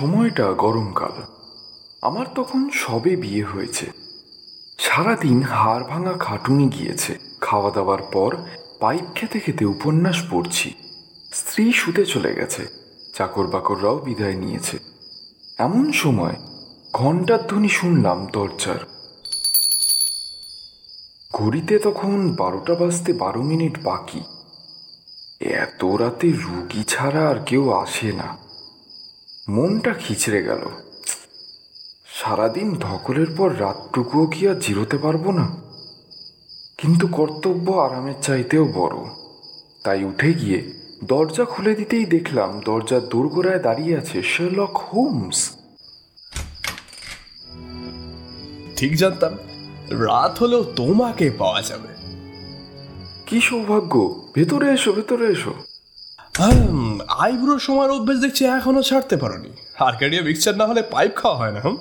সময়টা গরমকাল। আমার তখন সবে বিয়ে হয়েছে। সারাদিন হাড় ভাঙা খাটুনি গিয়েছে। খাওয়া দাওয়ার পর পাইপ খেতে খেতে উপন্যাস পড়ছি। স্ত্রী শুতে চলে গেছে। চাকর বাকররাও বিদায় নিয়েছে। এমন সময় ঘণ্টার ধ্বনি শুনলাম দরজার। ঘড়িতে তখন বারোটা বাজতে বারো মিনিট বাকি। এত রাতে রুগী ছাড়া আর কেউ আসে না। মনটা খিচড়ে গেল। সারাদিন ধকলের পর রাতটুকুও কি আর জিরোতে পারব না? কিন্তু কর্তব্য আরামের চাইতেও বড়। তাই উঠে গিয়ে দরজা খুলে দিতেই দেখলাম দরজার দোরগোড়ায় দাঁড়িয়ে আছে শেলক হোমস ঠিক জানতাম রাত হলেও তোমাকে পাওয়া যাবে। কি সৌভাগ্য ভেতরে এসো ভেতরে এসো। আইব্রো সময়ের অভ্যেস দেখছি এখনও ছাড়তে পারোনি। আর্কাডিয়া মিক্সচার না হলে পাইপ খাওয়া হয় না হুম?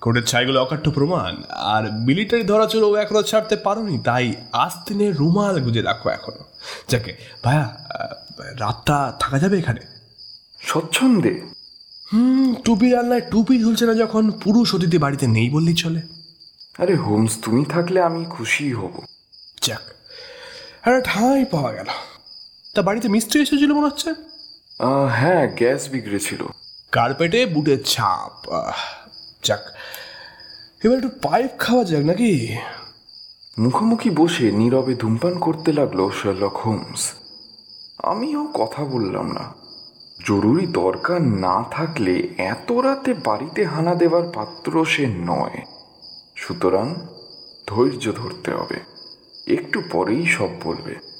কোর্টের ছাইগুলো অকাট্য প্রমাণ আর মিলিটারি ধরা চলো এখনও ছাড়তে পারোনি তাই আস্তিনে রুমাল গুজে রাখো এখনও। যাকে আহ, রাতটা থাকা যাবে এখানে? স্বচ্ছন্দে? হুম টুপি রান্নায় টুপি ঝুলছে না যখন পুরুষ অতিথি বাড়িতে নেই বললেই চলে। আরে হোমস তুমি থাকলে আমি খুশি হব। যাক একটা ঠাঁই পাওয়া গেল। তা বাড়িতে মিস্ত্রি এসেছিল মনে হচ্ছে? হ্যাঁ গ্যাস বিগড়েছিল কার্পেটে বুটের ছাপ। আহ, যাক এবার একটু পাইপ খাওয়া যাক নাকি? মুখোমুখি বসে নীরবে ধূমপান করতে লাগল শেরলক হোমস। আমিও কথা বললাম না। জরুরি দরকার না থাকলে এত রাতে বাড়িতে হানা দেওয়ার পাত্র সে নয়। সুতরাং ধৈর্য ধরতে হবে। একটু পরেই সব বলবে।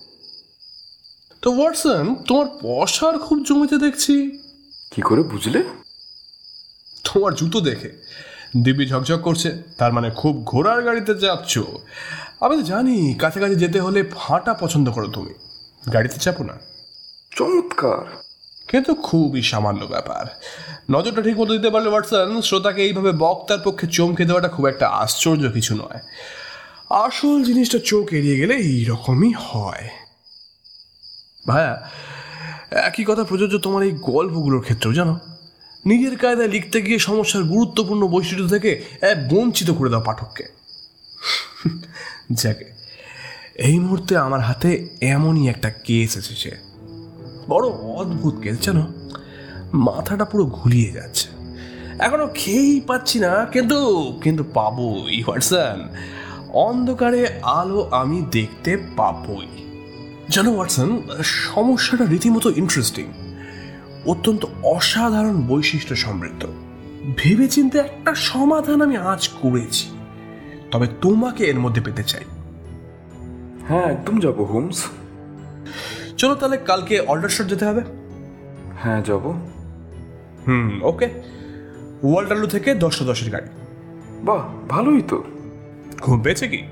তো ওয়াটসন তোমার পশার খুব জমিতে দেখছি। কি করে বুঝলে? তোমার জুতো দেখে। দিব্যি ঝকঝক করছে তার মানে খুব ঘোড়ার গাড়িতে যাচ্ছ। আমি তো জানি কাছাকাছি যেতে হলে ফাটা পছন্দ করো তুমি। গাড়িতে চাপো না। চমৎকার। কিন্তু খুবই সামান্য ব্যাপার। নজরটা ঠিক মতো দিতে পারলে ওয়াটসন শ্রোতাকে এইভাবে বক্তার পক্ষে চমকে দেওয়াটা খুব একটা আশ্চর্য কিছু নয়। আসল জিনিসটা চোখ এড়িয়ে গেলে এইরকমই হয়। ভাইয়া, একই কথা প্রযোজ্য তোমার এই গল্পগুলোর ক্ষেত্রেও, জানো? নিজের কায়দায় লিখতে গিয়ে সমস্যার গুরুত্বপূর্ণ বৈশিষ্ট্য থেকে এক বঞ্চিত করে দাও পাঠককে। যাকে, এই মুহূর্তে আমার হাতে এমনই একটা কেস এসেছে বড় অদ্ভুত কেস, জানো? মাথাটা পুরো ঘুলিয়ে যাচ্ছে। এখনও খেয়েই পাচ্ছি না, কিন্তু কিন্তু পাবো ওয়াটসন অন্ধকারে আলো আমি দেখতে পাবই। জানো ওয়াটসন সমস্যাটা রীতিমতো ইন্টারেস্টিং অত্যন্ত অসাধারণ বৈশিষ্ট্য সমৃদ্ধ। ভেবেচিন্তে একটা সমাধান আমি আজ করেছি। তবে তোমাকে এর মধ্যে পেতে চাই। হ্যাঁ একদম যাব হোমস। চলো তাহলে কালকে অল্ডারশট যেতে হবে। হ্যাঁ যাব। হুম ওকে। ওয়াল্টারলু থেকে দশটা দশের গাড়ি। বাহ ভালোই তো। খুব পেয়েছে কি?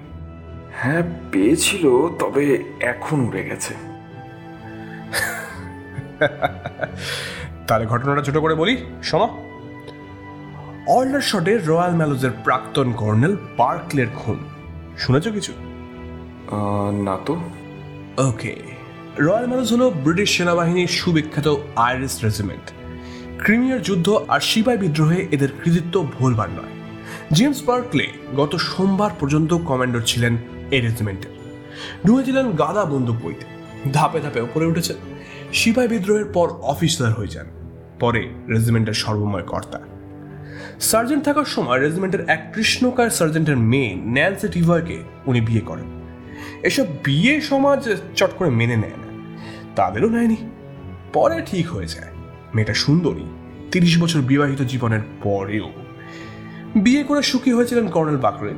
হ্যাঁ পেয়েছিল তবে এখন উড়ে গেছে। তাহলে ঘটনাটা ছোট করে বলি শোনো। অল্ডার শটে রয়্যাল ম্যালোজের প্রাক্তন কর্নেল বার্কলের খুন শুনেছ কিছু? না তো। ওকে রয়্যাল ম্যালোজ হলো ব্রিটিশ সেনাবাহিনীর সুবিখ্যাত আইরিস রেজিমেন্ট। ক্রিমিয়ার যুদ্ধ আর সিপাই বিদ্রোহে এদের কৃতিত্ব ভুলবার নয়। জেমস বার্কলে গত সোমবার পর্যন্ত কমান্ডার ছিলেন এই রেজিমেন্টের ঢুকেছিলেন গাদা বন্দুক বইতে। ধাপে ধাপে উপরে উঠেছেন সিপাই বিদ্রোহের পর অফিসার হয়ে যান। পরে রেজিমেন্টের সর্বময় কর্তা। সার্জেন্ট থাকার সময় রেজিমেন্টের এক কৃষ্ণকার সার্জেন্টের মেয়ে ন্যান্সি টিভয়কে উনি বিয়ে করেন। এসব বিয়ে সমাজ চট করে মেনে নেয় না। তাদেরও নেয়নি। পরে ঠিক হয়ে যায়। মেয়েটা সুন্দরী, তিরিশ বছর বিবাহিত জীবনের পরেও। বিয়ে করে সুখী হয়েছিলেন কর্নেল বাকরে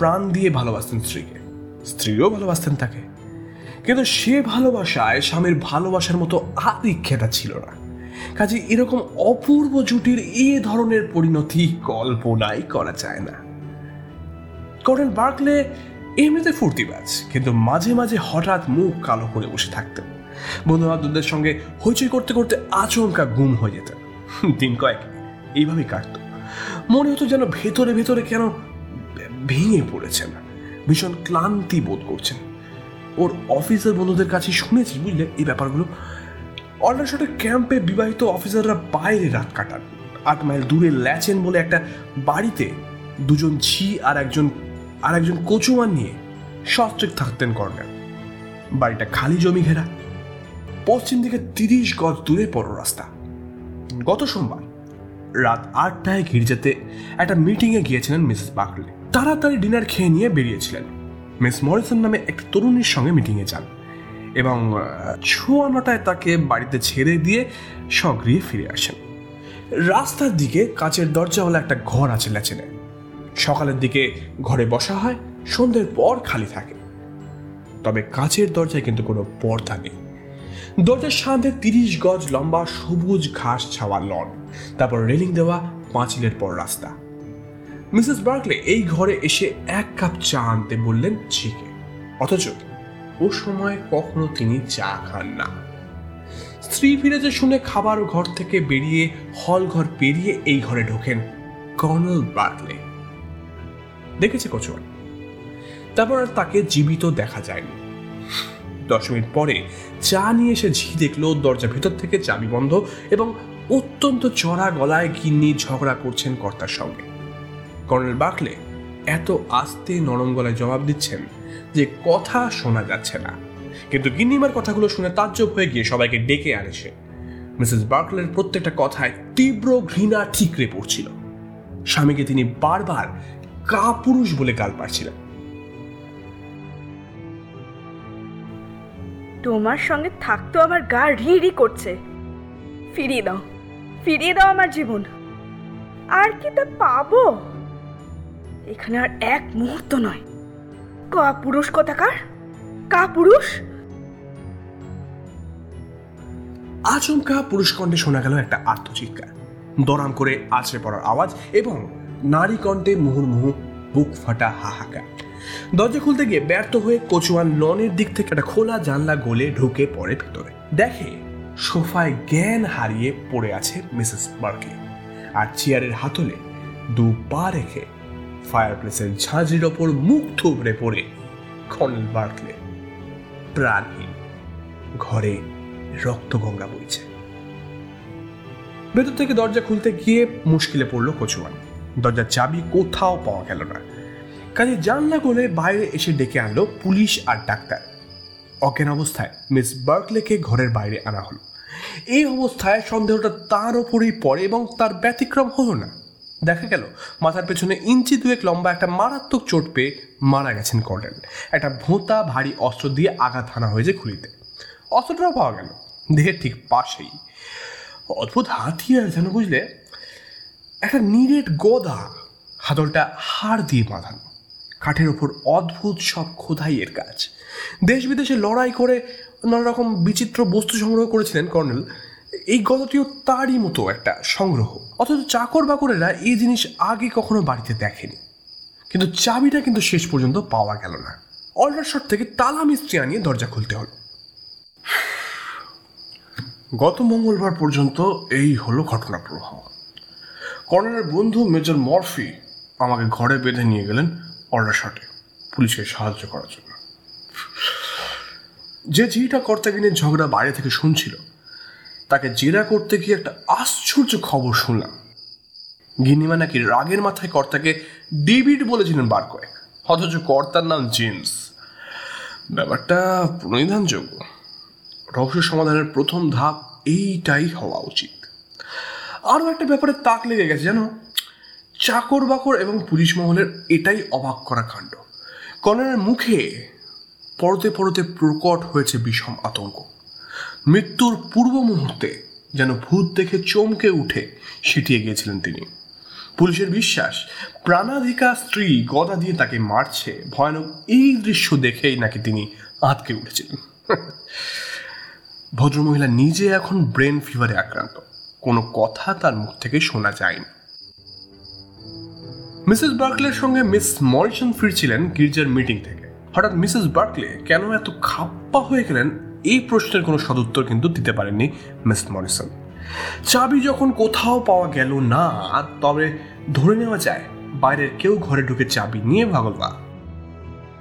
প্রাণ দিয়ে ভালোবাসতেন স্ত্রীকে। স্ত্রীও ভালোবাসতেন তাকে। কিন্তু সে ভালোবাসায় স্বামীর ভালোবাসার মতো আদিক্ষেতা ছিল না। কাজে এরকম অপূর্ব জুটির এ ধরনের পরিণতি কল্পনাই করা যায় না। কর্নেল বার্কলে এমনিতে ফুর্তিবাজ, কিন্তু মাঝে মাঝে হঠাৎ মুখ কালো করে বসে থাকতেন। বন্ধু বান্ধবদের সঙ্গে হইচই করতে করতে আচমকা গুম হয়ে যেতেন। দিন কয়েক এইভাবেই কাটত। মনে হতো যেন ভেতরে ভেতরে কেন ভেঙে পড়েছেন। ভীষণ ক্লান্তি বোধ করছেন। ওর অফিসার বন্ধুদের কাছে শুনেছি, বুঝলে? এই ব্যাপারগুলো। অল্ডারশটের ক্যাম্পে বিবাহিত অফিসাররা বাইরে রাত কাটান। আট মাইল দূরে ল্যাচেন বলে একটা বাড়িতে দুজন ঝি আর একজন আর একজন কচুমান নিয়ে সস্ত্রিক থাকতেন কর্নেল। বাড়িটা খালি জমি ঘেরা। পশ্চিম দিকে তিরিশ গজ দূরে বড় রাস্তা। গত সোমবার রাত আটটায় গির্জাতে একটা মিটিংয়ে গিয়েছিলেন মিসেস বাকলে তাড়াতাড়ি ডিনার খেয়ে নিয়ে বেরিয়েছিলেন। মিস মরিসন নামে এক তরুণীর সঙ্গে মিটিংয়ে যান এবং ছোয়া নটায় তাকে বাড়িতে ছেড়ে দিয়ে সগৃহে ফিরে আসেন। রাস্তার দিকে কাচের দরজাওয়ালা একটা ঘর আছে লেচেনে। সকালের দিকে ঘরে বসা হয়, সন্ধ্যের পর খালি থাকে। তবে কাচের দরজায় কিন্তু কোনো পর্দা নেই। দরজার সামনে তিরিশ গজ লম্বা সবুজ ঘাস ছাওয়া লন। তারপর রেলিং দেওয়া পাঁচিলের পর রাস্তা। মিসেস বার্কলে এই ঘরে এসে এক কাপ চা আনতে বললেন ঝিকে। অথচ ও সময় কখনো তিনি চা খান না। স্ত্রী ফিরেছে শুনে খাবার ঘর থেকে বেরিয়ে হল ঘর পেরিয়ে এই ঘরে ঢোকেন কর্নেল বার্কলে। দেখেছে কচুয়ান তারপর আর তাকে জীবিত দেখা যায়নি। দশ মিনিট পরে চা নিয়ে এসে ঝি দেখল দরজা ভেতর থেকে চাবি বন্ধ এবং অত্যন্ত চড়া গলায় গিন্নি ঝগড়া করছেন কর্তার সঙ্গে। কর্নেল বাকলে এত আস্তে নরম গলায় জবাব দিচ্ছেন যে কথা শোনা যাচ্ছে না। কিন্তু গিন্নিমার কথাগুলো শুনে তাজ্জব হয়ে গিয়ে সবাইকে ডেকে আনে সে। মিসেস বার্কলের প্রত্যেকটা কথায় তীব্র ঘৃণা ঠিকরে পড়ছিল। স্বামীকে তিনি বারবার কাপুরুষ বলে গাল পারছিলেন তোমার সঙ্গে থাকতো আমার গা রি রি করছে। ফিরিয়ে দাও ফিরিয়ে দাও আমার জীবন। আর কি তা পাবো? এখানে আর এক মুহূর্ত নয়। কা পুরুষ কথাকার? কা পুরুষ? আচমকা পুরুষ কণ্ঠে শোনা গেল একটা আত্মচিৎকার। দরাম করে আছড়ে পড়ার আওয়াজ এবং নারী কণ্ঠে মুহুর্মুহু, বুক ফাটা হাহাকার। দরজা খুলতে গিয়ে ব্যর্থ হয়ে কচুয়ান লনের দিক থেকে একটা খোলা জানলা গলে ঢুকে পড়ে ভেতরে। দেখে সোফায় জ্ঞান হারিয়ে পড়ে আছে মিসেস বার্কে আর চেয়ারের হাতলে দু পা রেখে ফায়ারপ্লেসের ঝাঁঝির ওপর মুখ থুবড়ে পড়ে কর্নেল বার্কলে। প্রাণহীন। ঘরে রক্তগঙ্গা বইছে। ভেতর থেকে দরজা খুলতে গিয়ে মুশকিলে পড়ল কচুয়ান দরজার চাবি কোথাও পাওয়া গেল না। কাজে জানলা গোলে বাইরে এসে ডেকে আনলো পুলিশ আর ডাক্তার। অজ্ঞান অবস্থায় মিস বার্কলেকে ঘরের বাইরে আনা হলো। এই অবস্থায় সন্দেহটা তার ওপরেই পড়ে এবং তার ব্যতিক্রম হলো না। দেখা গেল, মাথার পেছনে ইঞ্চি দুয়েক লম্বা একটা মারাত্মক চোট পেয়ে মারা গেছেন কর্নেল। একটা ভোঁতা ভারী অস্ত্র দিয়ে আঘাত হানা হয়েছে খুলিতে। অস্ত্রটাও পাওয়া গেল, দেহের ঠিক পাশেই। অদ্ভুত হাতিয়ার যেন বুঝলে, একটা নিরেট গদা হাতলটা হাড় দিয়ে বাঁধানো। কাঠের ওপর অদ্ভুত সব খোদাইয়ের কাজ। দেশ বিদেশে লড়াই করে নানা রকম বিচিত্র বস্তু সংগ্রহ করেছিলেন কর্নেল। এই গদাটিও তারই মতো একটা সংগ্রহ। অথচ চাকর বাকরেরা এই জিনিস আগে কখনো বাড়িতে দেখেনি। কিন্তু চাবিটা কিন্তু শেষ পর্যন্ত পাওয়া গেল না। অল্টারশট থেকে তালা মিস্ত্রি আনিয়ে দরজা খুলতে হলো। গত মঙ্গলবার পর্যন্ত এই হলো ঘটনা প্রবাহ কর্নেলের বন্ধু মেজর মরফি আমাকে ঘরে বেঁধে নিয়ে গেলেন অর্ডার শটে পুলিশকে সাহায্য করার জন্য। যে ঝিটা কর্তাগিনের ঝগড়া বাইরে থেকে শুনছিল, তাকে জেরা করতে গিয়ে একটা আশ্চর্য খবর শুনলাম। গিনিমা নাকি রাগের মাথায় কর্তাকে ডেভিড বলেছিলেন বার কয়েক। অথচ কর্তার নাম জেমস। ব্যাপারটা প্রণিধানযোগ্য। রহস্য সমাধানের প্রথম ধাপ এইটাই হওয়া উচিত। আরও একটা ব্যাপারে তাক লেগে গেছে, জানো? চাকর বাকর এবং পুলিশ মহলের এটাই অবাক করা কাণ্ড। কর্নেলের মুখে পরতে পরতে প্রকট হয়েছে বিষম আতঙ্ক। মৃত্যুর পূর্ব মুহূর্তে যেন ভূত দেখে চমকে উঠে সিটিয়ে গিয়েছিলেন তিনি। পুলিশের বিশ্বাস, প্রাণাধিকা স্ত্রী গদা দিয়ে তাকে মারছে, ভয়ানক এই দৃশ্য দেখেই নাকি তিনি আঁতকে উঠেছিলেন। ভদ্রমহিলা নিজে এখন ব্রেন ফিভারে আক্রান্ত। কোনো কথা তার মুখ থেকে শোনা যায়নি। মিসেস বার্কলের সঙ্গে মিস মরিসন ফিরছিলেন গির্জার মিটিং থেকে। হঠাৎ মিসেস বার্কলে কেন এত খাপ্পা হয়ে গেলেন এই প্রশ্নের কোনো সদুত্তর কিন্তু দিতে পারেননি মিস মরিসন। চাবি যখন কোথাও পাওয়া গেল না তবে ধরে নেওয়া যায় বাইরের কেউ ঘরে ঢুকে চাবি নিয়ে ভাগলবা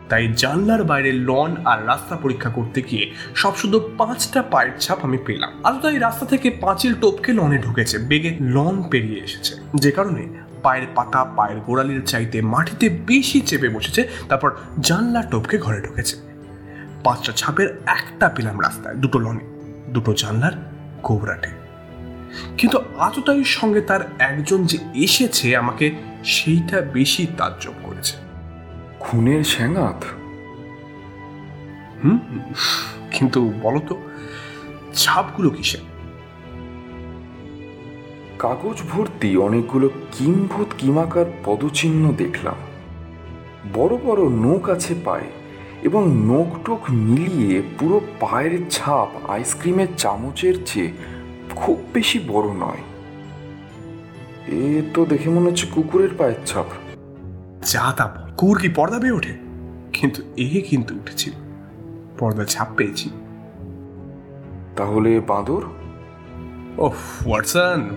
তাই জানলার বাইরে লন আর রাস্তা পরীক্ষা করতে গিয়ে সব শুধু পাঁচটা পায়ের ছাপ আমি পেলাম। আর তাই রাস্তা থেকে পাঁচিল টপকে লনে ঢুকেছে, বেগে লন পেরিয়ে এসেছে। যে কারণে পায়ের পাতা পায়ের গোড়ালির চাইতে মাটিতে বেশি চেপে বসেছে তারপর জানলা টপকে ঘরে ঢুকেছে। পাঁচটা ছাপের একটা পেলাম রাস্তায় দুটো লনে দুটো জানলার গৌরাটে কিন্তু আততায়ীর সঙ্গে তার একজন যে এসেছে আমাকে সেইটা বেশি তাজ্জব করেছে। খুনের স্যাঙাত? হুম কিন্তু বলতো ছাপগুলো কিসের? কাগজ ভর্তি অনেকগুলো কিম্ভূত কিমাকার পদচিহ্ন দেখলাম। বড় বড় নোক আছে পায়ে এবং নোক টোক মিলিয়ে পুরো পায়ের ছাপ আইসক্রিমের চামচের চেয়ে খুব বেশি বড় নয়। এ তো দেখে মনে হচ্ছে কুকুরের পায়ের ছাপ। যা তা কুকুর কি পর্দা পেয়ে ওঠে? কিন্তু এ কিন্তু উঠেছিল। পর্দা ছাপ পেয়েছি। তাহলে বাঁদর? ও ওয়াটসন!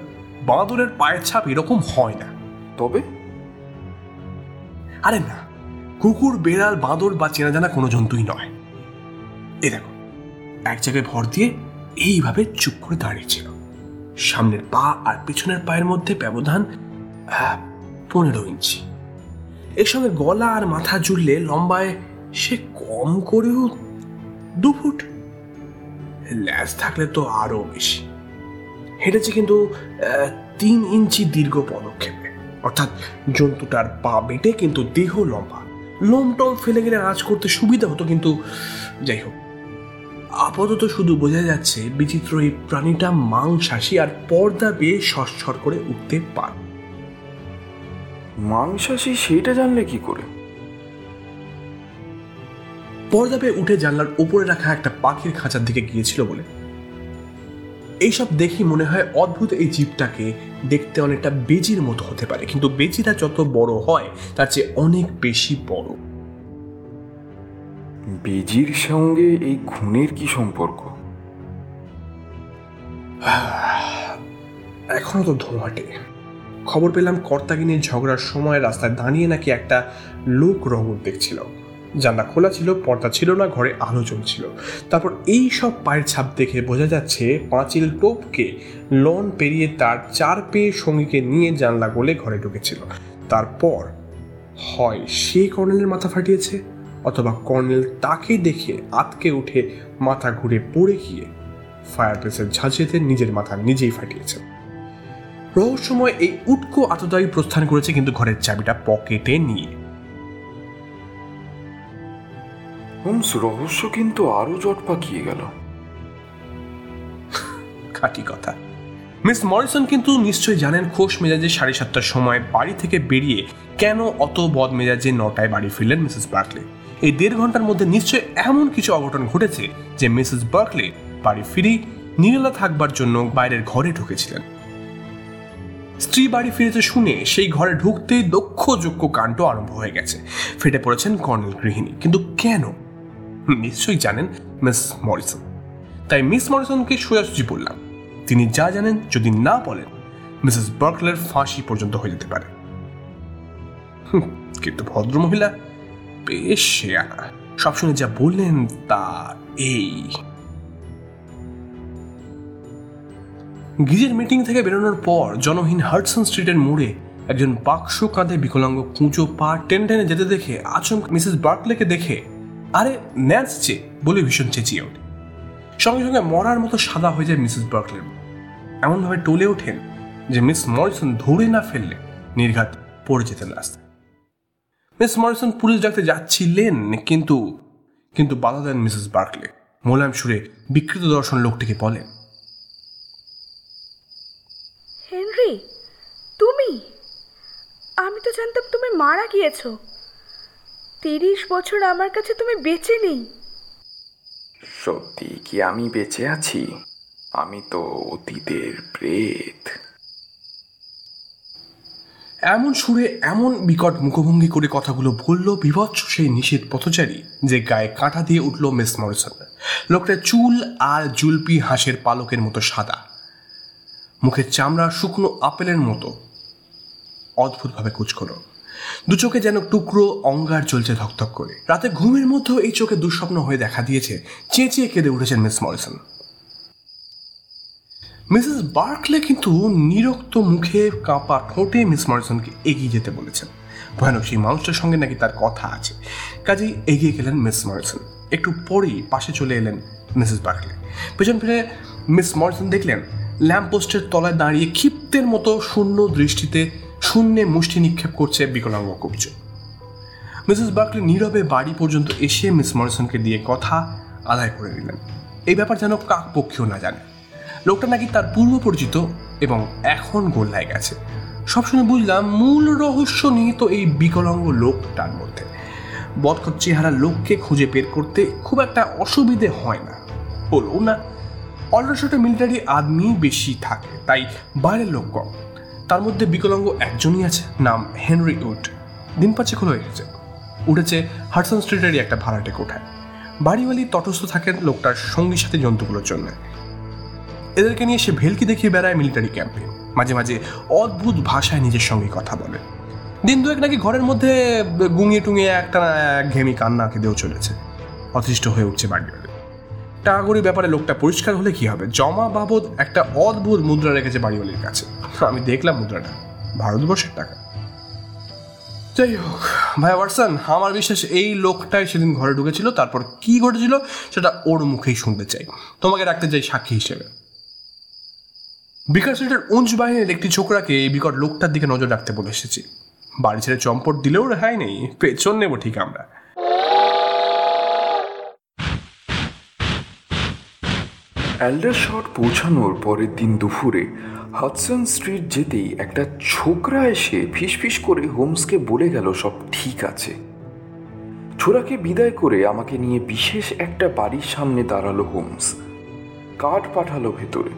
বাঁদরের পায়ের ছাপ এরকম হয় না। তবে? আরে না কুকুর বেড়াল বাঁদর বা চেনা জানা কোনো জন্তুই নয়। এ দেখো এক জায়গায় ভর দিয়ে এইভাবে চুপ করে দাঁড়িয়েছিল সামনের পা আর পিছনের পায়ের মধ্যে ব্যবধান পনেরো ইঞ্চি। এর সঙ্গে গলা আর মাথা জুড়লে লম্বায় সে কম করেও দু ফুট। ল্যাজ থাকলে তো আরও বেশি। হেঁটেছে কিন্তু তিন ইঞ্চি দীর্ঘ পদক্ষেপে। অর্থাৎ জন্তুটার পা বেটে কিন্তু দেহ লম্বা। লোম টম ফেলে গেলে আঁচ করতে সুবিধা হতো কিন্তু যাই হোক। আপাতত শুধু বোঝা যাচ্ছে বিচিত্র এই প্রাণীটা মাংসাশী আর পর্দা বেয়ে সস্বর করে উঠতে পারে। মাংসাশী সেটা জানলে কি করে? পর্দা পেয়ে উঠে জানলার উপরে রাখা একটা পাখির খাঁচার দিকে গিয়েছিল বলে এইসব দেখি মনে হয় অদ্ভুত এই জীবটাকে দেখতে অনেকটা বেজির মতো হতে পারে। কিন্তু বেজিটা যত বড় হয় তার চেয়ে অনেক বেশি বড়। বেজির সঙ্গে এই খুনের কি সম্পর্ক? এখনও তো ধোঁয়াটে খবর পেলাম কর্তাগিনীর ঝগড়ার সময় রাস্তায় দাঁড়িয়ে নাকি একটা লোক রঙর দেখছিল। জানলা খোলা ছিল, পর্দা ছিল না, ঘরে আলো জ্বলছিল তারপর এই সব পায়ের ছাপ দেখে বোঝা যাচ্ছে পাঁচিল টোপকে লন পেরিয়ে তার চার পেয়ে সঙ্গীকে নিয়ে জানলা গোলে ঘরে ঢুকেছিল। তারপর হয় সে কর্নেলের মাথা ফাটিয়েছে অথবা কর্নেল তাকে দেখে আতকে উঠে মাথা ঘুরে পড়ে গিয়ে ফায়ার প্লেসের ঝাঁঝিতে নিজের মাথা নিজেই ফাটিয়েছে। রহস্যময় এই উটকো আততায়ী প্রস্থান করেছে কিন্তু ঘরের চাবিটা পকেটে নিয়ে। হোমস রহস্য কিন্তু আরও জট পাকিয়ে গেল। খাঁটি কথা। মিস মরিসন কিন্তু নিশ্চয়ই জানেন খোশ মেজাজে সাড়ে সাতটার সময় বাড়ি থেকে বেরিয়ে কেন অত বদ মেজাজে নটায় বাড়ি ফিরলেন মিসেস বার্কলে? এই দেড় ঘণ্টার মধ্যে নিশ্চয়ই এমন কিছু অঘটন ঘটেছে যে মিসেস বার্কলে বাড়ি ফিরেই নিরালা থাকবার জন্য বাইরের ঘরে ঢুকেছিলেন। স্ত্রী বাড়ি ফিরেছে শুনে সেই ঘরে ঢুকতেই দক্ষ যোগ্য কাণ্ড আরম্ভ হয়ে গেছে। ফেটে পড়েছেন কর্নেল গৃহিণী। কিন্তু কেন? নিশ্চয়ই জানেন মিস মরিসন। তাই মিস মরিসনকে সোজাসুজি বললাম, তিনি যা জানেন যদি না বলেন, মিসেস বার্কলের ফাঁসি পর্যন্ত হয়ে যেতে পারে। কিন্তু ভদ্রমহিলা বেশ শেয়ানা সব শুনে যা বললেন তা এই। গিজের মিটিং থেকে বেরোনোর পর জনহীন হার্টসন স্ট্রিটের মোড়ে একজন বাক্স কাঁধে বিকলাঙ্গ কুঁচো পা টেনে টেনে যেতে দেখে আচমক মিসেস বার্কলেকে দেখে আরে ন্যান্সছে বলে ভীষণ চেঁচিয়ে ওঠে। সঙ্গে সঙ্গে মরার মতো সাদা হয়ে যায় মিসেস বার্কলের এমনভাবে টলে ওঠেন যে মিস মরিসন ধরে না ফেললে নির্ঘাত পড়ে যেতেন রাস্তায়। মিস মরিসন পুলিশ ডাকতে যাচ্ছিলেন, কিন্তু কিন্তু বাধা দেন মিসেস বার্কলে। মোলায়েম সুরে বিকৃত দর্শন লোকটিকে বলেন, হেনরি, তুমি? আমি তো জানতাম তুমি মারা গিয়েছো। তিরিশ বছর আমার কাছে তুমি বেঁচে নেই। সত্যি কি আমি বেঁচে আছি? আমি তো অতীতের প্রেত। এমন সুরে এমন বিকট মুখভঙ্গি করে কথাগুলো বলল বিভৎস সেই নিষেধ পথচারী যে গায়ে কাঁটা দিয়ে উঠল মিস মরিসন। লোকটা চুল আর জুলপি হাঁসের পালকের মতো সাদা। মুখের চামড়া শুকনো আপেলের মতো। অদ্ভুতভাবে কুচকোনো দু চোখে যেন টুকরো অঙ্গার চলছে ধকধক করে। রাতে ঘুমের মধ্যেও এই চোখে দুঃস্বপ্ন হয়ে দেখা দিয়েছে চেঁচিয়ে কেঁদে উঠেছেন মিস মরিসন। মিসেস বার্কলে কিন্তু নিরক্ত মুখে কাঁপা ঠোঁটে মিস মরিসনকে এগিয়ে যেতে বলেছেন। ভয়ানক সেই মানুষটার সঙ্গে নাকি তার কথা আছে। কাজেই এগিয়ে গেলেন মিস মরিসন। একটু পরেই পাশে চলে এলেন মিসেস বার্কলে। পেছন ফিরে মিস মরিসন দেখলেন ল্যাম্পপোস্টের তলায় দাঁড়িয়ে ক্ষিপ্তের মতো শূন্য দৃষ্টিতে শূন্যে মুষ্টি নিক্ষেপ করছে বিকলাঙ্গ কবচ মিসেস বার্কলে নীরবে বাড়ি পর্যন্ত এসে মিস মরিসনকে দিয়ে কথা আদায় করে নিলেন। এই ব্যাপার যেন কাক পক্ষেও না জানে। লোকটা নাকি তার পূর্ব পরিচিত এবং এখন গোল্লায় গেছে। সবসময় বুঝলাম মূল রহস্য নিয়ে তো এই বিকলাঙ্গ লোকটার মধ্যে। বদখত চেহারা লোককে খুঁজে বের করতে খুব একটা অসুবিধে হয় না। হলো না অলরাশোটে মিলিটারি আদমি বেশি থাকে, তাই বাইরের লোক কম। তার মধ্যে বিকলাঙ্গ একজনই আছে, নাম হেনরি উড। দিন পাঁচেক হলো এসেছে। উঠেছে হারসন স্ট্রিটেরই একটা ভাড়াটে কোঠায়। বাড়িওয়ালি তটস্থ থাকেন লোকটার সঙ্গী সাথে জন্তুগুলোর জন্য। এদেরকে নিয়ে সে ভেলকি দেখিয়ে বেড়ায় মিলিটারি ক্যাম্পে। মাঝে মাঝে অদ্ভুত ভাষায় নিজের সঙ্গে কথা বলে। দিন দুয়েক নাকি ঘরের মধ্যে গুঙিয়ে টুঙিয়ে একটা ঘেমি কান্না কেঁদেও চলেছে। অতিষ্ঠ হয়ে উঠছে বাড়িওয়ালি। টাকাগুড়ির ব্যাপারে লোকটা পরিষ্কার হলে কি হবে? জমা বাবদ একটা অদ্ভুত মুদ্রা রেখেছে বাড়িওয়ালির কাছে। আমি দেখলাম মুদ্রাটা। ভারতবর্ষের টাকা। যাই হোক ভাই ওয়াটসন, আমার বিশ্বাস এই লোকটাই সেদিন ঘরে ঢুকেছিল, তারপর কি ঘটেছিল সেটা ওর মুখেই শুনতে চাই। তোমাকে রাখতে চাই সাক্ষী হিসেবে। বিকাশ রেটের উঞ্চ বাহিনীর একটি ছোকরাকে এই বিকট লোকটার দিকে নজর রাখতে বলে এসেছি। বাড়ি ছেড়ে চম্পট দিলেও রেহাই নেই, পেছন নেব ঠিক আমরা। অ্যাল্ডারশট পৌঁছানোর পরের দিন দুপুরে হাডসন স্ট্রিট যেতেই একটা ছোকরা এসে ফিসফিস করে হোমসকে বলে গেল, সব ঠিক আছে। ছোড়াকে বিদায় করে আমাকে নিয়ে বিশেষ একটা বাড়ির সামনে দাঁড়াল হোমস কাঠ পাঠালো ভেতরে।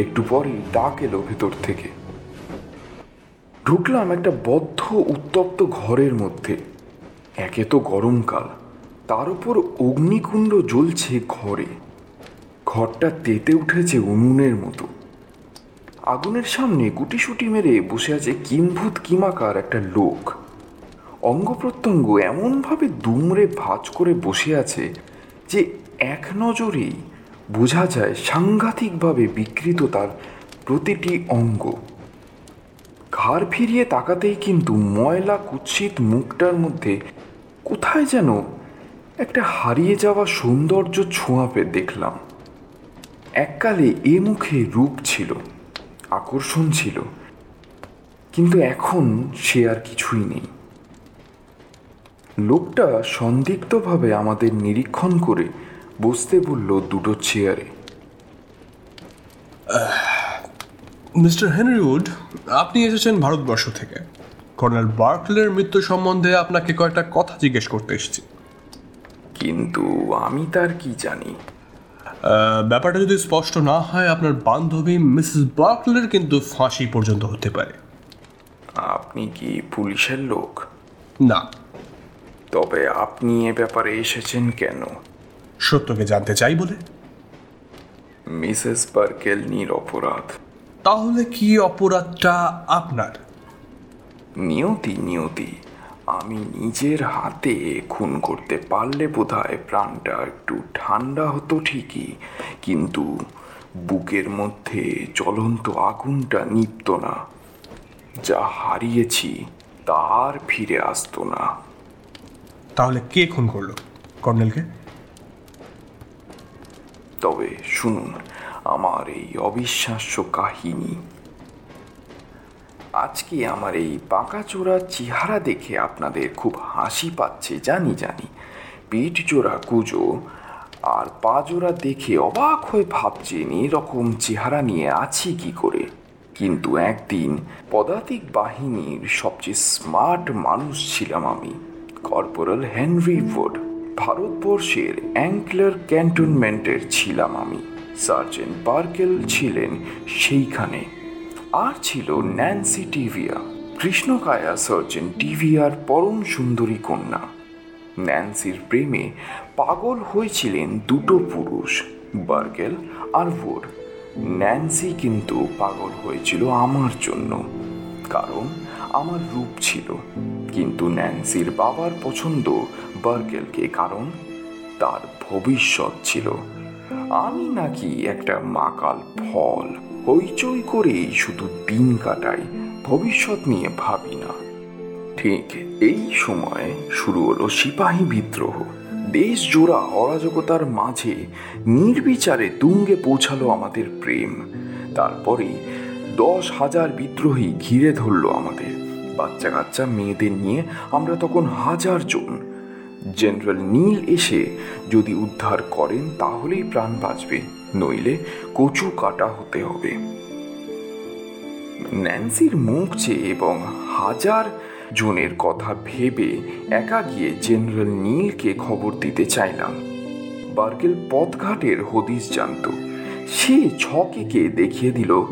একটু পরেই ডাক এলো ভেতর থেকে। ঢুকলাম একটা বদ্ধ, উত্তপ্ত ঘরের মধ্যে। একে তো গরমকাল, তার উপর অগ্নিকুণ্ড জ্বলছে ঘরে। ঘরটা তেতে উঠেছে উনুনের মতো। আগুনের সামনে গুটিসুটি মেরে বসে আছে কিম্ভূত কিমাকার একটা লোক। অঙ্গ প্রত্যঙ্গ এমনভাবে দুমড়ে ভাঁজ করে বসে আছে যে এক নজরেই বোঝা যায় সাংঘাতিকভাবে বিকৃত তার প্রতিটি অঙ্গ। ঘাড় ফিরিয়ে তাকাতেই কিন্তু ময়লা কুৎসিত মুখটার মধ্যে কোথায় যেন একটা হারিয়ে যাওয়া সৌন্দর্য ছোঁয়াপে দেখলাম। এককালে এ মুখে রূপ ছিল আকর্ষণ ছিল কিন্তু এখন সে আর কিছুই নেই। লোকটা সন্দিগ্ধভাবে আমাদের নিরীক্ষণ করে বসতে বলল দুটো চেয়ারে। মিস্টার হেনরি উড আপনি এসেছেন ভারতবর্ষ থেকে। কর্নেল বার্কলের মৃত্যু সম্বন্ধে আপনাকে কয়েকটা কথা জিজ্ঞেস করতে এসেছি। কিন্তু আমি তার কি জানি? ব্যাপারটা যদি স্পষ্ট না হয় আপনার বান্ধবী মিসেস বার্কলের কিন্তু ফাঁসি পর্যন্ত হতে পারে। আপনি কি পুলিশের লোক? না। তবে আপনি এ ব্যাপারে এসেছেন কেন? সত্যকে জানতে চাই বলে। মিসেস পার্কেল নির অপরাধ। তাহলে কি অপরাধটা আপনার? নিয়তি নিয়তি। আমি নিজের হাতে খুন করতে পারলে বোধহয় প্রাণটা একটু ঠান্ডা হতো ঠিকই কিন্তু বুকের মধ্যে জ্বলন্ত আগুনটা নিপত না। যা হারিয়েছি তার ফিরে আসতো না। তাহলে কে খুন করল? কর্নেলকে? তবে শুনুন আমার এই অবিশ্বাস্য কাহিনী আজকে আমার এই পাকাচোরা চেহারা দেখে আপনাদের খুব হাসি পাচ্ছে, জানি জানি। পিঠ জোড়া কুজো আর পা জোড়া দেখে অবাক হয়ে ভাবছেন, এরকম চেহারা নিয়ে আছি কি করে? কিন্তু একদিন পদাতিক বাহিনীর সবচেয়ে স্মার্ট মানুষ ছিলাম আমি, কর্পোরাল হেনরি ফোর্ড ভারতবর্ষের অ্যাঙ্কলার ক্যান্টনমেন্টের ছিলাম আমি। সার্জেন্ট পার্কেল ছিলেন সেইখানে। আর ছিল ন্যান্সি টিভিয়া কৃষ্ণকায়া সার্জেন্ট টিভিয়ার পরম সুন্দরী কন্যা। ন্যান্সির প্রেমে পাগল হয়েছিলেন দুটো পুরুষ বার্গেল আর ভোর ন্যান্সি কিন্তু পাগল হয়েছিল আমার জন্য, কারণ আমার রূপ ছিল। কিন্তু ন্যান্সির বাবার পছন্দ বার্গেলকে কারণ তার ভবিষ্যৎ ছিল। আমি নাকি একটা মাকাল ফল। হইচই করেই শুধু দিন কাটাই, ভবিষ্যৎ নিয়ে ভাবি না। ঠিক এই সময় শুরু হলো সিপাহী বিদ্রোহ। দেশ জোড়া অরাজকতার মাঝে নির্বিচারে তুঙ্গে পৌঁছালো আমাদের প্রেম। তারপরে দশ হাজার বিদ্রোহী ঘিরে ধরলো আমাদের। বাচ্চা কাচ্চা মেয়েদের নিয়ে আমরা তখন হাজার জন। জেনারেল নীল এসে যদি উদ্ধার করেন তাহলেই প্রাণ বাঁচবে। নইলে কচু কাটা হতে হবে। ন্যান্সির মুখ চেয়ে এবং হাজার জনের কথা ভেবে একা গিয়ে জেনারেল নীলকে খবর দিতে চাইলাম। বার্কেল পথঘাটের হদিস জানত। সে ছকেকে দেখিয়ে দিল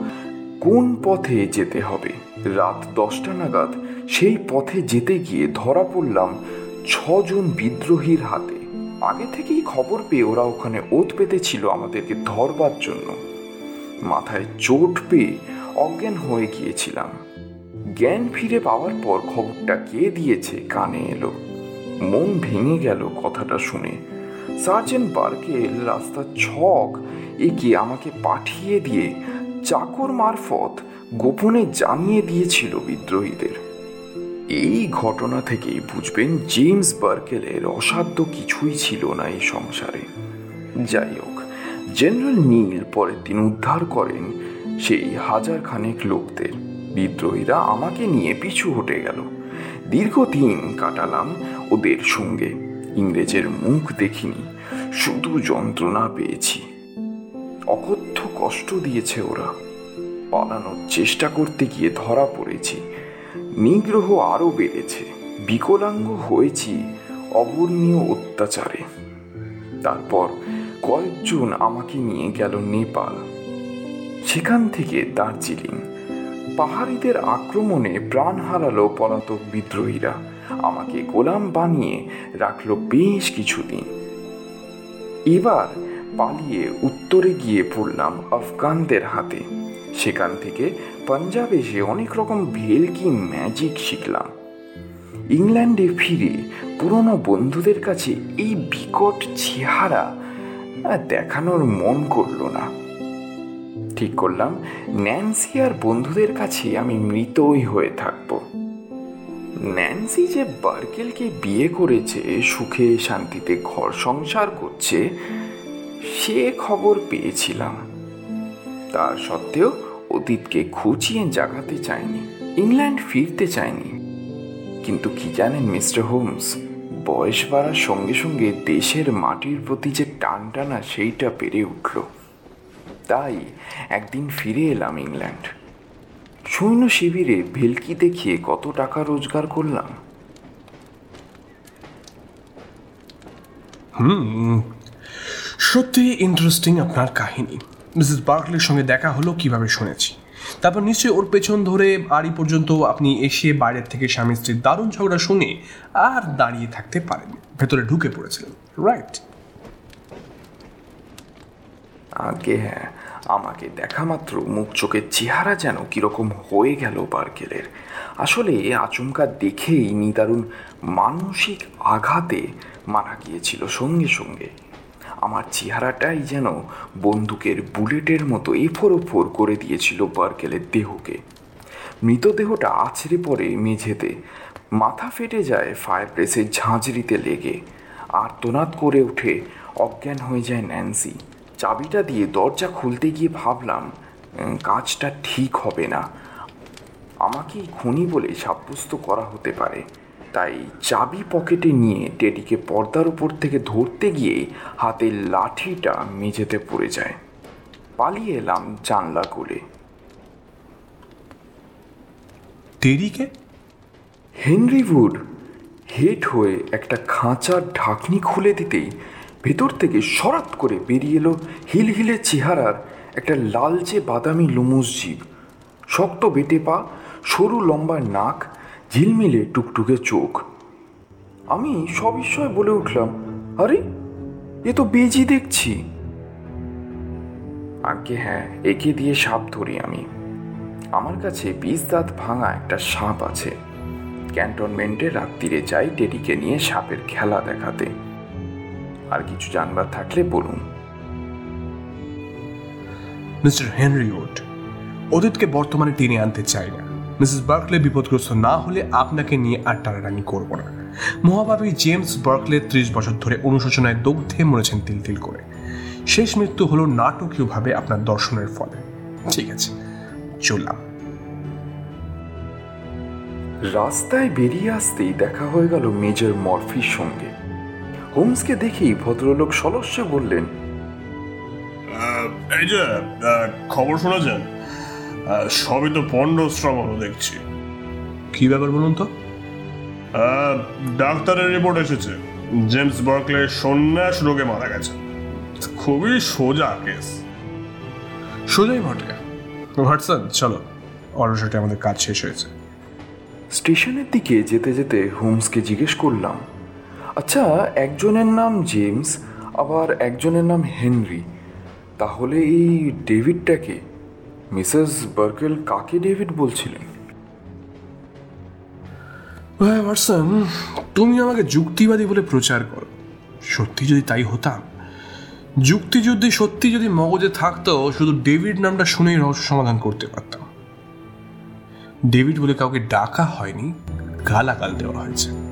কোন পথে যেতে হবে। রাত দশটা নাগাদ সেই পথে যেতে গিয়ে ধরা পড়লাম ছজন বিদ্রোহীর হাতে। আগে থেকেই খবর পেয়ে ওরা ওখানে ওত পেতেছিল আমাদেরকে ধরবার জন্য। মাথায় চোট পেয়ে অজ্ঞান হয়ে গিয়েছিলাম। জ্ঞান ফিরে পাওয়ার পর খবরটা কে দিয়েছে কানে এলো। মন ভেঙে গেল কথাটা শুনে। সার্জেন্ট বার্কেল রাস্তার ছক একে আমাকে পাঠিয়ে দিয়ে চাকর মারফত গোপনে জানিয়ে দিয়েছিল বিদ্রোহীদের। এই ঘটনা থেকেই বুঝবেন জেমস বার্কেলের অসাধ্য কিছুই ছিল না এই সংসারে। যাই হোক, জেনারেল নীল পরের দিন উদ্ধার করেন সেই হাজার খানেক লোকদের। বিদ্রোহীরা আমাকে নিয়ে পিছু হটে গেল। দীর্ঘদিন কাটালাম ওদের সঙ্গে। ইংরেজের মুখ দেখিনি, শুধু যন্ত্রণা পেয়েছি। অকথ্য কষ্ট দিয়েছে ওরা। পালানোর চেষ্টা করতে গিয়ে ধরা পড়েছি। নিগ্রহ আরও বেড়েছে। বিকলাঙ্গ হয়েছি অবর্ণীয় অত্যাচারে। তারপর কয়েকজন আমাকে নিয়ে গেল নেপাল। সেখান থেকে দার্জিলিং। পাহাড়িদের আক্রমণে প্রাণ হারালো পলাতক বিদ্রোহীরা। আমাকে গোলাম বানিয়ে রাখল বেশ কিছুদিন। এবার পালিয়ে উত্তরে গিয়ে পড়লাম আফগানদের হাতে। সেখান থেকে পাঞ্জাব এসে অনেক রকম ভেলকি ম্যাজিক শিখলাম। ইংল্যান্ডে ফিরে পুরনো বন্ধুদের কাছে এই বিকট চেহারা দেখানোর মন করল না। ঠিক করলাম, ন্যান্সি আর বন্ধুদের কাছে আমি মৃতই হয়ে থাকব। ন্যান্সি যে বার্কেলকে বিয়ে করেছে, সুখে শান্তিতে ঘর সংসার করছে, সে খবর পেয়েছিলাম। তার সত্ত্বেও অতীতকে খুঁচিয়ে জাগাতে চায়নি, ইংল্যান্ড ফিরতে চায়নি। কিন্তু কি জানেন, মিস্টার হোমস, বয়স বাড়ার সঙ্গে সঙ্গে দেশের মাটির প্রতি যে টান টানা সেইটা পেরে উঠল। তাই একদিন ফিরে এলাম ইংল্যান্ড। সৈন্য শিবিরে ভেলকি দেখিয়ে কত টাকা রোজগার করলাম। হুম সত্যি ইন্টারেস্টিং আপনার কাহিনী। মিসেস বার্কলির সঙ্গে দেখা হলো কীভাবে শুনেছি। তারপর নিশ্চয়ই ওর পেছন ধরে বাড়ি পর্যন্ত আপনি এসে বাইরের থেকে স্বামী স্ত্রীর দারুণ ঝগড়া শুনে আর দাঁড়িয়ে থাকতে পারেন ভেতরে ঢুকে পড়েছিলেন। রাইট আগে হ্যাঁ আমাকে দেখা মাত্র মুখ চোখের চেহারা যেন কীরকম হয়ে গেল বার্কেলের। আসলে আচমকা দেখেই নিদারুণ মানসিক আঘাতে মারা গিয়েছিল সঙ্গে সঙ্গে। আমার চেহারাটাই যেন বন্দুকের বুলেটের মতো এফোর ওফোর করে দিয়েছিল বার্কেলের দেহকে। মৃতদেহটা আছড়ে পড়ে মেঝেতে। মাথা ফেটে যায় ফায়ার প্লেসের ঝাঁঝরিতে লেগে। আর্তনাদ করে উঠে অজ্ঞান হয়ে যায় ন্যান্সি। চাবিটা দিয়ে দরজা খুলতে গিয়ে ভাবলাম কাজটা ঠিক হবে না। আমাকেই খুনি বলে সাব্যস্ত করা হতে পারে। তাই চাবি পকেটে নিয়ে টেডিকে পর্দার উপর থেকে ধরতে গিয়ে হাতের লাঠিটা মেঝেতে পড়ে যায়। পালিয়ে এলাম জানলা কোলে। টেরিকে হেনরি উড হেট হয়ে একটা খাঁচার ঢাকনি খুলে দিতেই ভেতর থেকে সরাত করে বেরিয়ে এলো হিলহিলে চেহারার একটা লালচে বাদামি লুমুস জীব। শক্ত বেটে পা সরু লম্বা নাক ঝিলমিলে টুকটুকে চোখ। আমি সবিস্ময় বলে উঠলাম, আরে, এ তো বেজি দেখছি। আগে হ্যাঁ একে দিয়ে সাপ ধরি আমি। আমার কাছে বিষ দাঁত ভাঙা একটা সাপ আছে। ক্যান্টনমেন্টে রাত্রিরে যাই টেডিকে নিয়ে সাপের খেলা দেখাতে। আর কিছু জানবার থাকলে বলুন। মিস্টার হেনরি উড অতীতকে বর্তমানে টেনে আনতে চাই না। মিসেস বার্কলে বিপদগ্রস্ত না হলে আপনাকে নিয়ে আর টানাটানি করব না। মহাভাবী জেমস বার্কলে ত্রিশ বছর ধরে অনুশোচনায় দগ্ধে মরেছেন তিল তিল করে। শেষ মৃত্যু হলো নাটকীয়ভাবে আপনার দর্শনের ফলে। ঠিক আছে চললাম। রাস্তায় বেরিয়ে আসতেই দেখা হয়ে গেল মেজর মরফির সঙ্গে। হোমসকে দেখেই ভদ্রলোক সলস্যে বললেন এই যে আহ, খবর শোনা আহ, সবই তো পণ্ডশ্রম হলো দেখছি। কি ব্যাপার বলুন তো? ডাক্তারের রিপোর্ট এসেছে। জেমস বার্কলে সন্ন্যাস রোগে মারা গেছে। খুবই সোজা কেস সোজাই ঘটে হোয়াটসঅ্যাপ চলো অলরেডি আমাদের কাজ শেষ হয়েছে। স্টেশনের দিকে যেতে যেতে হোমসকে জিজ্ঞেস করলাম আচ্ছা একজনের নাম জেমস আবার একজনের নাম হেনরি তাহলে এই ডেভিডটাকে মিসেস বার্কেল কাকে ডেভিড বলছিলেন? হ্যাঁ ওয়াটসন, তুমি আমাকে যুক্তিবাদী বলে প্রচার করো। সত্যি যদি তাই হতাম যুক্তি যদি সত্যি যদি মগজে থাকতো, শুধু ডেভিড নামটা শুনেই রহস্য সমাধান করতে পারতাম। ডেভিড বলে কাউকে ডাকা হয়নি, গালাগাল দেওয়া হয়েছে।